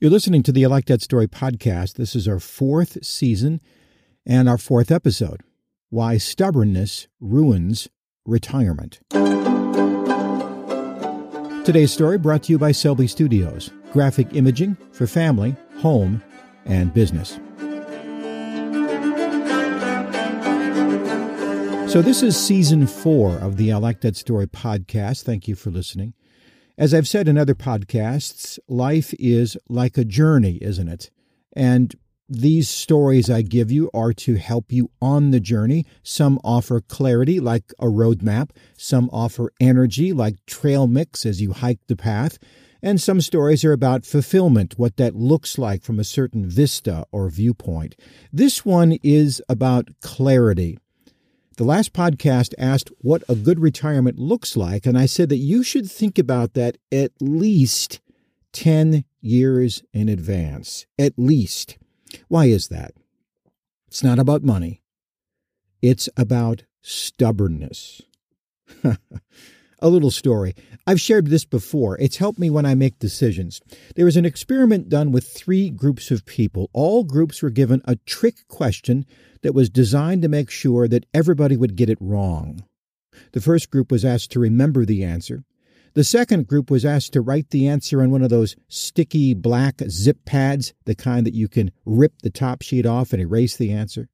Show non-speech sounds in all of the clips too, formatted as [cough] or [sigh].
You're listening to the I Like That Story podcast. This is our fourth season and our fourth episode Why Stubbornness Ruins Retirement. Today's story brought to you by Selby Studios, graphic imaging for family, home, and business. So, this is season four of the I Like That Story podcast. Thank you for listening. As I've said in other podcasts, life is like a journey, isn't it? And these stories I give you are to help you on the journey. Some offer clarity, like a roadmap. Some offer energy, like trail mix as you hike the path. And some stories are about fulfillment, what that looks like from a certain vista or viewpoint. This one is about clarity. The last podcast asked what a good retirement looks like, and I said that you should think about that at least 10 years in advance. At least. Why is that? It's not about money, it's about stubbornness. [laughs] A little story. I've shared this before. It's helped me when I make decisions. There was an experiment done with three groups of people. All groups were given a trick question that was designed to make sure that everybody would get it wrong. The first group was asked to remember the answer. The second group was asked to write the answer on one of those sticky black zip pads, the kind that you can rip the top sheet off and erase the answer.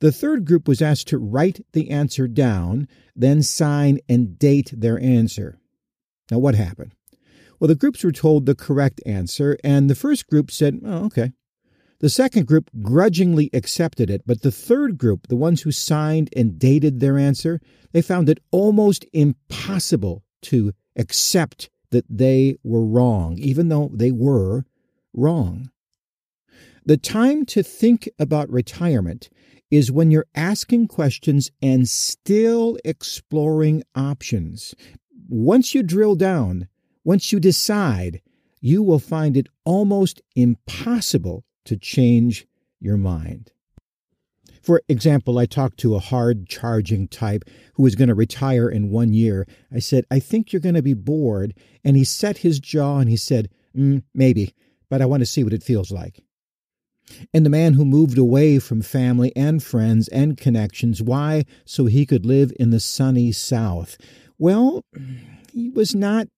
The third group was asked to write the answer down, then sign and date their answer. Now, what happened? Well, the groups were told the correct answer, and the first group said, oh, okay. The second group grudgingly accepted it, but the third group, the ones who signed and dated their answer, they found it almost impossible to accept that they were wrong, even though they were wrong. The time to think about retirement is when you're asking questions and still exploring options. Once you drill down, once you decide, you will find it almost impossible to change your mind. For example, I talked to a hard charging type who was going to retire in one year. I said, I think you're going to be bored. And he set his jaw and he said, mm, Maybe, but I want to see what it feels like and the man who moved away from family and friends and connections. Why? So he could live in the sunny South. Well, he was not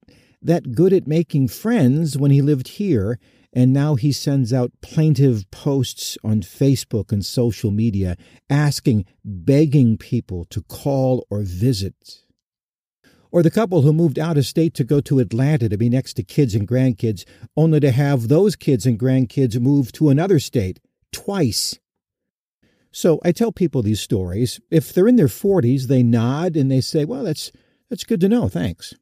that good at making friends when he lived here, and now he sends out plaintive posts on Facebook and social media asking, begging people to call or visit. Or the couple who moved out of state to go to Atlanta to be next to kids and grandkids, only to have those kids and grandkids move to another state twice. So I tell people these stories. If they're in their 40s, they nod and they say, Well, that's, that's good to know, thanks.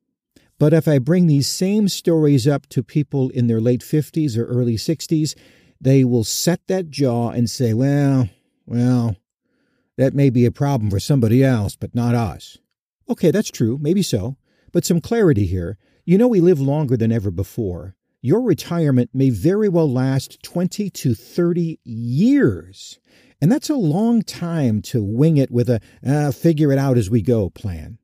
But if I bring these same stories up to people in their late 50s or early 60s, they will set that jaw and say, Well, well, that may be a problem for somebody else, but not us. Okay, that's true, maybe so. But some clarity here. You know, we live longer than ever before. Your retirement may very well last 20 to 30 years. And that's a long time to wing it with a uh, figure it out as we go plan.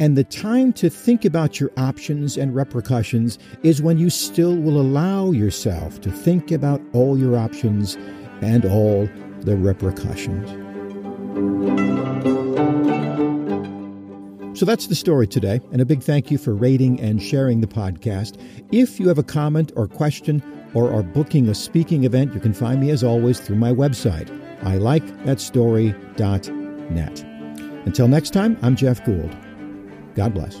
And the time to think about your options and repercussions is when you still will allow yourself to think about all your options and all the repercussions. So that's the story today, and a big thank you for rating and sharing the podcast. If you have a comment or question or are booking a speaking event, you can find me as always through my website, ilikethatstory.net. Until next time, I'm Jeff Gould. God bless.